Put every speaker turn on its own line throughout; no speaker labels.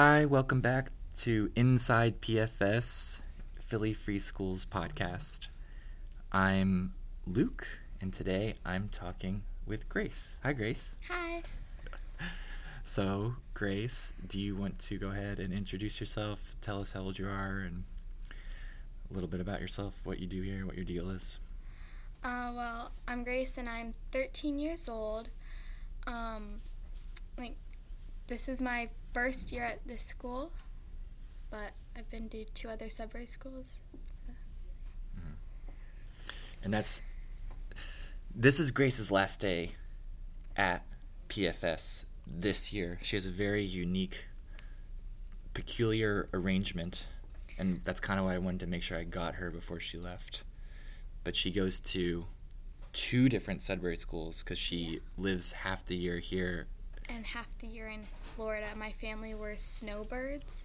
Hi, welcome back to Inside PFS, Philly Free Schools podcast. I'm Luke, and today I'm talking with Grace. Hi, Grace.
Hi.
So, Grace, do you want to go ahead and introduce yourself? Tell us how old you are and a little bit about yourself, what you do here, what your deal is.
Uh, well, I'm Grace and I'm 13 years old. Um, like, this is my first year at this school, but I've been to two other Sudbury schools. Mm-hmm.
And that's this is Grace's last day at PFS this year. She has a very unique, peculiar arrangement, and that's kind of why I wanted to make sure I got her before she left. But she goes to two different Sudbury schools because she lives half the year here.
And half the year in Florida. My family were snowbirds,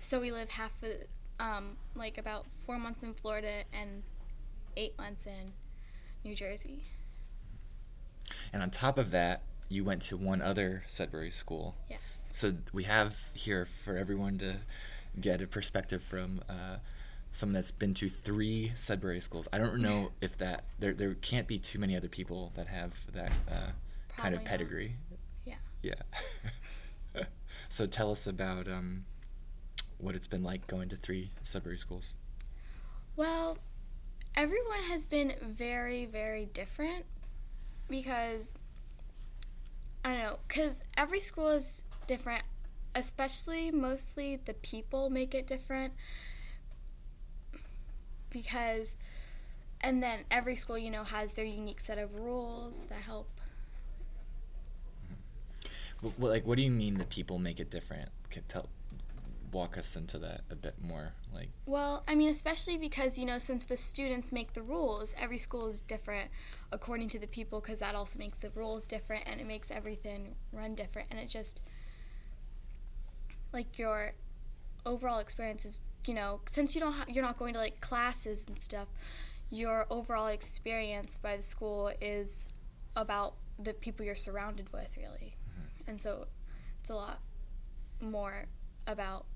so we live half of, um, like about four months in Florida and eight months in New Jersey.
And on top of that, you went to one other Sudbury school.
Yes.
So we have here for everyone to get a perspective from uh, someone that's been to three Sudbury schools. I don't know if that there there can't be too many other people that have that uh, kind of pedigree.
Yeah.
so tell us about um, what it's been like going to three Sudbury schools.
Well, everyone has been very, very different because I don't know, because every school is different, especially mostly the people make it different because and then every school you know has their unique set of rules that help
Like, what do you mean the people make it different? Can tell, walk us into that a bit more. Like,
Well, I mean, especially because, you know, since the students make the rules, every school is different according to the people because that also makes the rules different and it makes everything run different. And it just, like, your overall experience is, you know, since you don't ha- you're not going to like classes and stuff, your overall experience by the school is about the people you're surrounded with, really. And so it's a lot more about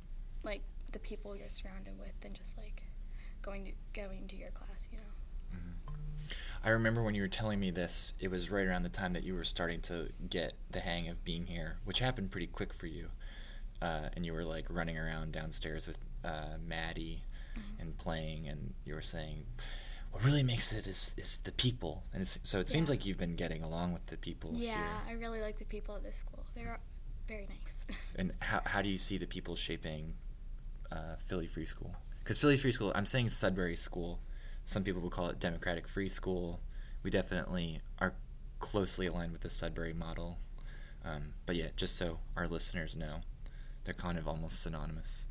like the people you're surrounded with than just like going to going to your class, you know.
I remember when you were telling me this, it was right around the time that you were starting to get the hang of being here, which happened pretty quick for you. Uh, and you were like running around downstairs with uh, Maddie and playing, and you were saying, "What really makes it is is the people." And it's so it seems
Yeah.
like you've been getting along with the people
Yeah,
here.
I really like the people at this school. They're very nice.
And how how do you see the people shaping uh, Philly Free School? Because Philly Free School, I'm saying Sudbury School. Some people would call it Democratic Free School. We definitely are closely aligned with the Sudbury model. Um, but yeah, just so our listeners know, they're kind of almost synonymous.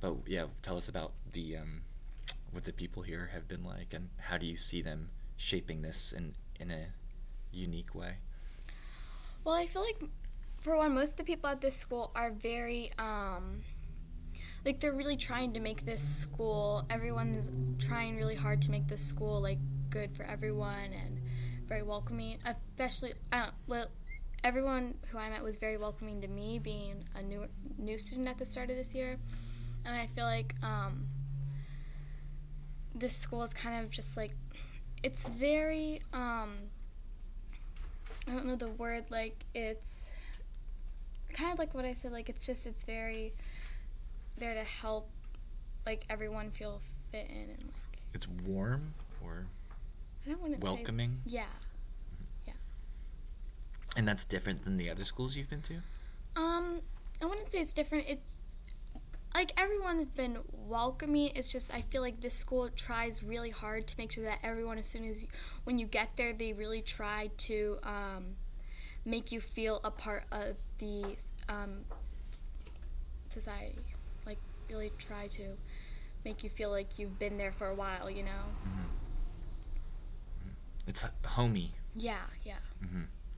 But yeah, tell us about the um, what the people here have been like, and how do you see them shaping this in in a unique way?
Well, I feel like for one, most of the people at this school are very um like they're really trying to make this school everyone's trying really hard to make this school like good for everyone and very welcoming especially I don't, well everyone who I met was very welcoming to me being a new new student at the start of this year and I feel like um this school is kind of just like it's very um I don't know the word like it's kind of like what I said like it's just it's very there to help like everyone feel fit in and like
It's warm or
I don't want to
welcoming,
Say, yeah.
and that's different than the other schools you've been to.
Um, I wouldn't say it's different. It's like everyone's been welcoming. It's just I feel like this school tries really hard to make sure that everyone, as soon as you, when you get there, they really try to um, make you feel a part of the um, society. Like really try to make you feel like you've been there for a while. You know?
It's homey.
Yeah, yeah.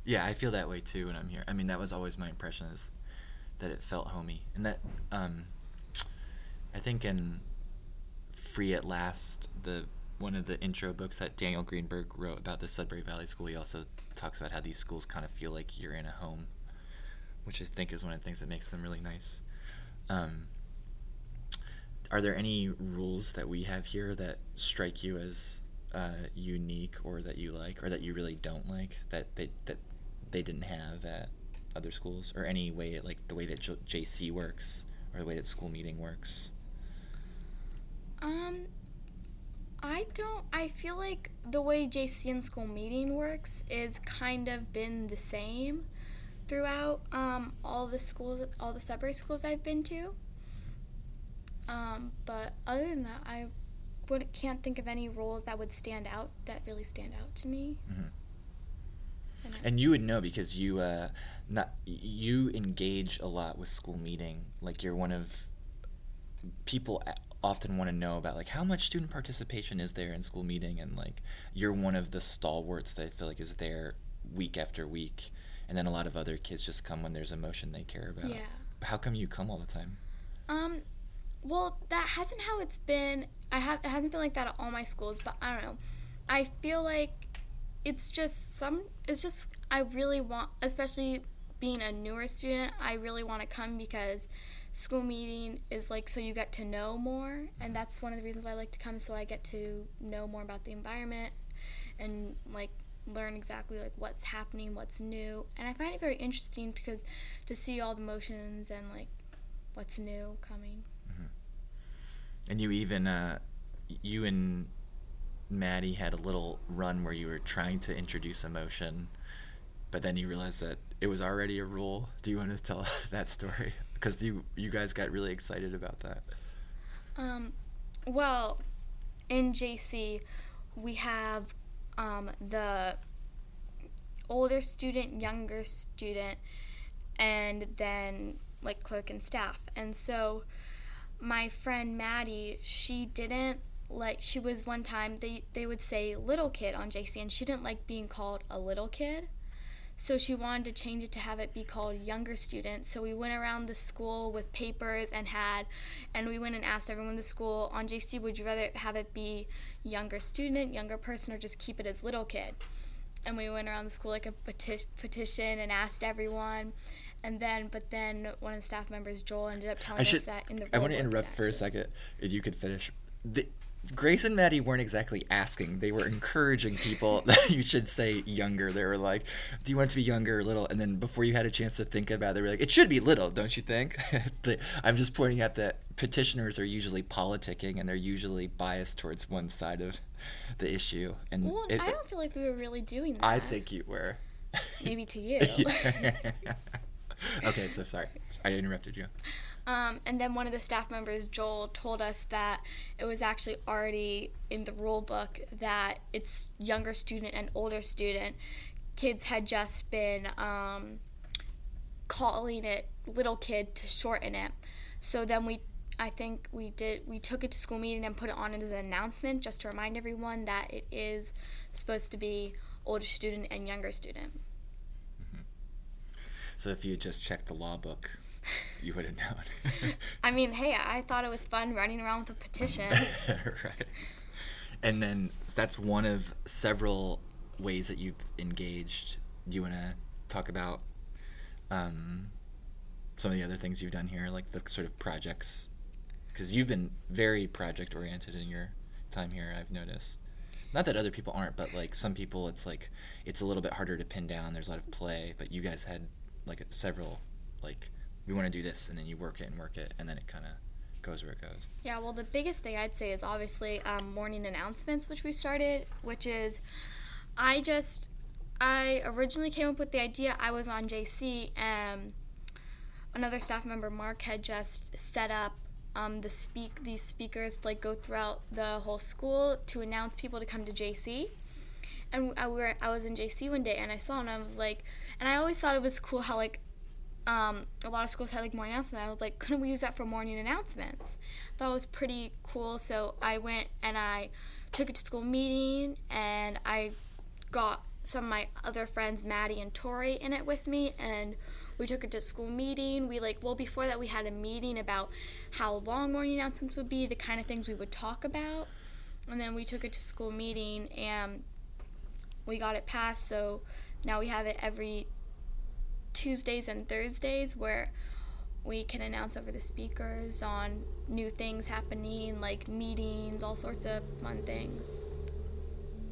Yeah, I feel that way too when I'm here. I mean, that was always my impression is that it felt homey, and that um, I think in Free at Last, the one of the intro books that Daniel Greenberg wrote about the Sudbury Valley School, he also talks about how these schools kind of feel like you're in a home, which I think is one of the things that makes them really nice. Um, are there any rules that we have here that strike you as uh, unique or that you like or that you really don't like that they that they didn't have at other schools or any way like the way that J- JC works or the way that school meeting works?
Um, I don't. I feel like the way JC and school meeting works is kind of been the same throughout um, all the schools, all the Sudbury schools I've been to. Um, but other than that, I wouldn't, can't think of any roles that would stand out that really stand out to me.
Mhm.
And
And you would know because you uh, not you engage a lot with school meeting. Like you're one of people often want to know about like how much student participation is there in school meeting, and like you're one of the stalwarts that I feel like is there week after week. And then a lot of other kids just come when there's a motion they care about.
Yeah.
How come you come all the time?
Um, well, that hasn't how it's been. I have it hasn't been like that at all my schools, but I don't know. I feel like it's just some. It's just I really want, especially being a newer student, I really want to come because school meeting is like so you get to know more, and that's one of the reasons why I like to come. So I get to know more about the environment and like learn exactly like what's happening, what's new, and I find it very interesting because to see all the motions and like what's new coming.
And you even uh, you and Maddie had a little run where you were trying to introduce a motion, but then you realized that it was already a rule. Do you want to tell that story? Because you you guys got really excited about that.
Um, well, in JC, we have um, the older student, younger student, and then like clerk and staff. And so, my friend Maddie, she didn't like. She was one time they they would say little kid on JC, and she didn't like being called a little kid. So she wanted to change it to have it be called younger student. So we went around the school with papers and had, and we went and asked everyone in the school on JC, would you rather have it be younger student, younger person, or just keep it as little kid? And we went around the school like a peti- petition and asked everyone. And then, but then one of the staff members, Joel, ended up telling
should.
us that in the.
I want to interrupt for a second. If you could finish. The, Grace and Maddie weren't exactly asking; they were encouraging people that you should say younger. They were like, "Do you want it to be younger or little?" And then before you had a chance to think about it, they were like, "It should be little, don't you think?" But I'm just pointing out that petitioners are usually politicking, and they're usually biased towards one side of the issue. And
Well,
it-
I don't feel like we were really doing that.
I think you were.
Maybe to you.
Okay, so sorry, I interrupted you.
Um, and then one of the staff members, Joel, told us that it was actually already in the rule book that it's younger student and older student. Kids had just been um, calling it little kid to shorten it. So then we, I think we did, we took it to school meeting and put it on as an announcement just to remind everyone that it is supposed to be older student and younger student.
So if you had just checked the law book, you would have known.
I mean, hey, I thought it was fun running around with a petition.
right. And then so that's one of several ways that you've engaged. Do you want to talk about um, some of the other things you've done here, like the sort of projects? Because you've been very project oriented in your time here, I've noticed. Not that other people aren't, but like some people, it's like it's a little bit harder to pin down. There's a lot of play, but you guys had like several, like we want to do this, and then you work it and work it, and then it kind of goes where it goes.
Yeah, well, the biggest thing I'd say is obviously um, morning announcements, which we started, which is I just, I originally came up with the idea. I was on JC, and another staff member, Mark, had just set up um, the speak these speakers like go throughout the whole school to announce people to come to JC. And I were I was in JC one day and I saw and I was like, and I always thought it was cool how like um, a lot of schools had like morning announcements. I was like, couldn't we use that for morning announcements? That was pretty cool. So I went and I took it to school meeting and I got some of my other friends, Maddie and Tori, in it with me and we took it to school meeting. We like well before that we had a meeting about how long morning announcements would be, the kind of things we would talk about. And then we took it to school meeting and we got it passed so now we have it every Tuesdays and Thursdays where we can announce over the speakers on new things happening, like meetings, all sorts of fun things.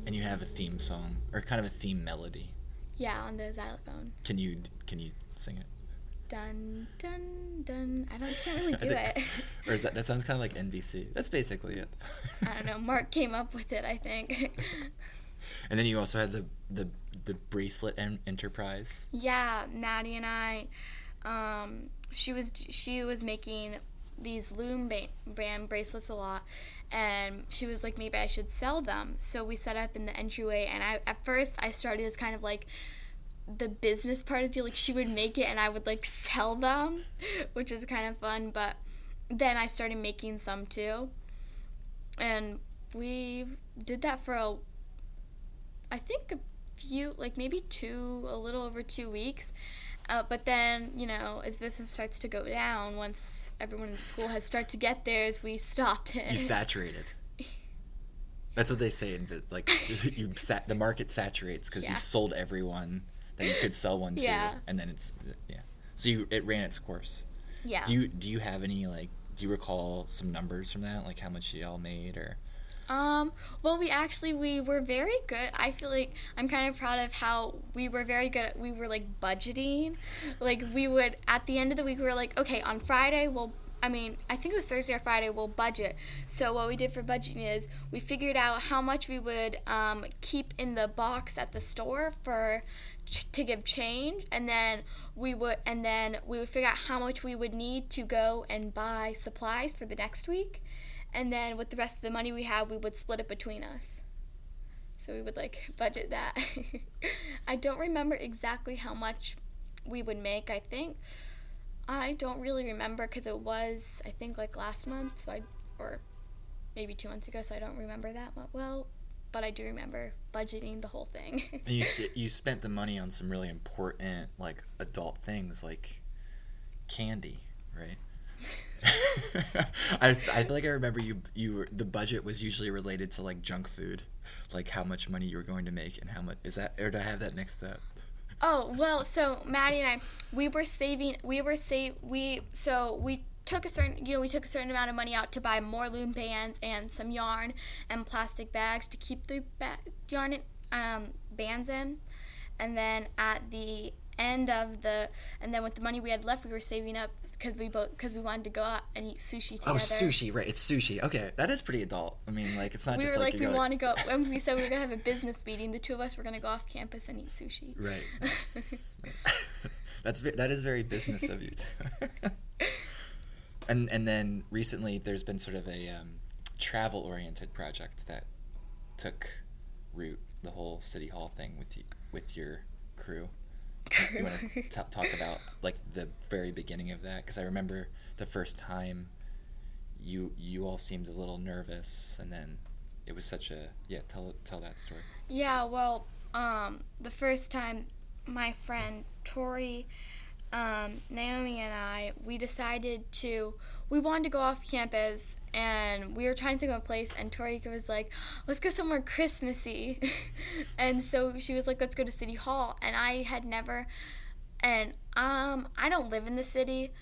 And you have a theme song or kind of a theme melody.
Yeah, on the xylophone.
Can you can you sing it?
Dun dun dun. I don't can't really do it.
or is that that sounds kind of like NBC? That's basically it.
I don't know. Mark came up with it, I think.
And then you also had the the the bracelet en- enterprise.
yeah, Maddie and I. Um, she was she was making these loom ba- brand bracelets a lot, and she was like, maybe I should sell them. So we set up in the entryway, and I at first I started as kind of like the business part of it. Like she would make it, and I would like sell them, which is kind of fun. But then I started making some too, and we did that for a I think few, like maybe two, a little over two weeks. Uh, but then, you know, as business starts to go down, once everyone in school has started to get theirs, we stopped it.
You saturated. That's what they say in like you sat the market saturates because
Yeah.
you've sold everyone that you could sell one to,
Yeah.
and then it's yeah. So you it ran its course.
yeah.
Do you do you have any like do you recall some numbers from that like how much y'all made or
Um, well, we actually we were very good. I feel like I'm kind of proud of how we were very good. At, we were like budgeting. Like we would at the end of the week we were like, okay, on Friday we'll. I mean, I think it was Thursday or Friday. We'll budget. So what we did for budgeting is we figured out how much we would um, keep in the box at the store for to give change, and then we would and then we would figure out how much we would need to go and buy supplies for the next week and then with the rest of the money we had we would split it between us. So we would like budget that. I don't remember exactly how much we would make i think. I don't really remember because it was i think like last month so i or maybe two months ago so i don't remember that mu- well but i do remember budgeting the whole thing.
And you you spent the money on some really important like adult things like candy, right? I, I feel like I remember you you the budget was usually related to like junk food, like how much money you were going to make and how much is that or do I have that mixed up?
Oh well, so Maddie and I, we were saving. We were save. We so we took a certain, you know, we took a certain amount of money out to buy more loom bands and some yarn and plastic bags to keep the ba- yarn in, um, bands in, and then at the end of the, and then with the money we had left, we were saving up because we both because we wanted to go out and eat sushi together.
Oh, sushi, right? It's sushi. Okay, that is pretty adult. I mean, like it's not
We
just
were
like,
like, we want to go. When we said we were gonna have a business meeting, the two of us were gonna go off campus and eat sushi.
Right. That's that's that is very business of you. too. and and then recently there's been sort of a um, travel oriented project that took root the whole city hall thing with you with your crew. You want to t- talk about like the very beginning of that because I remember the first time you you all seemed a little nervous and then it was such a yeah tell tell that story.
Yeah, well, um, the first time my friend Tori, um, Naomi, and I, we decided to, we wanted to go off campus and we were trying to think of a place, and Tori was like, let's go somewhere Christmassy. and so she was like, let's go to City Hall. And I had never, and um, I don't live in the city,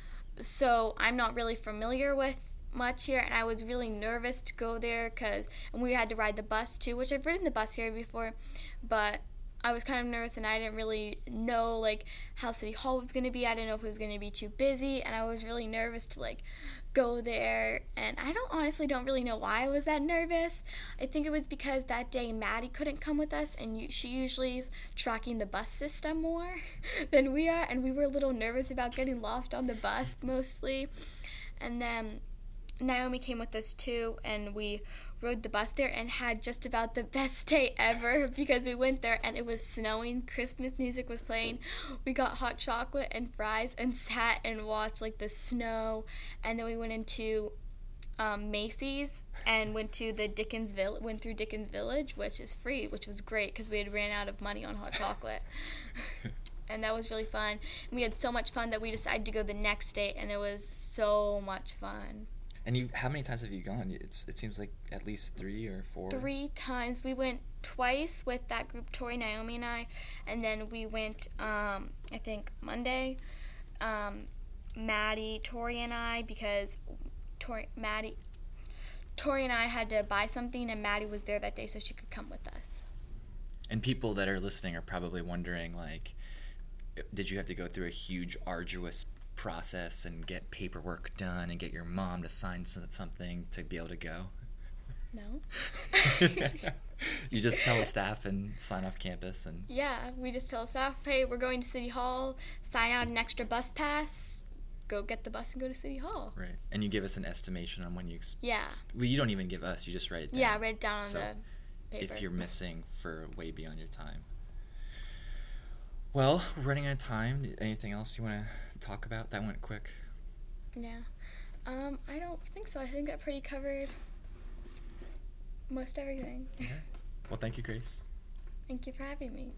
so I'm not really familiar with much here and I was really nervous to go there cuz and we had to ride the bus too which I've ridden the bus here before but I was kind of nervous and I didn't really know like how City Hall was going to be. I didn't know if it was going to be too busy and I was really nervous to like go there. And I don't honestly don't really know why I was that nervous. I think it was because that day Maddie couldn't come with us and she usually is tracking the bus system more than we are and we were a little nervous about getting lost on the bus mostly. And then Naomi came with us too, and we rode the bus there and had just about the best day ever because we went there and it was snowing. Christmas music was playing. We got hot chocolate and fries and sat and watched like the snow. And then we went into um, Macy's and went to the Dickens Village, went through Dickens Village, which is free, which was great because we had ran out of money on hot chocolate. and that was really fun. And we had so much fun that we decided to go the next day, and it was so much fun.
And you, how many times have you gone? It's it seems like at least three or four.
Three times. We went twice with that group, Tori, Naomi, and I, and then we went. Um, I think Monday. Um, Maddie, Tori, and I because Tori, Maddie, Tori and I had to buy something, and Maddie was there that day, so she could come with us.
And people that are listening are probably wondering, like, did you have to go through a huge, arduous process and get paperwork done and get your mom to sign something to be able to go?
No.
you just tell the staff and sign off campus and
yeah, we just tell the staff, hey, we're going to City Hall. Sign out an extra bus pass. Go get the bus and go to City Hall.
Right, and you give us an estimation on when you. Ex-
Yeah.
Well, you don't even give us. You just write it down.
Yeah, write it down on
So,
the paper.
if you're missing for way beyond your time. Well, we're running out of time. Anything else you want to talk about? That went quick.
Yeah. Um, I don't think so. I think that pretty covered most everything.
Well, thank you, Grace.
Thank you for having me.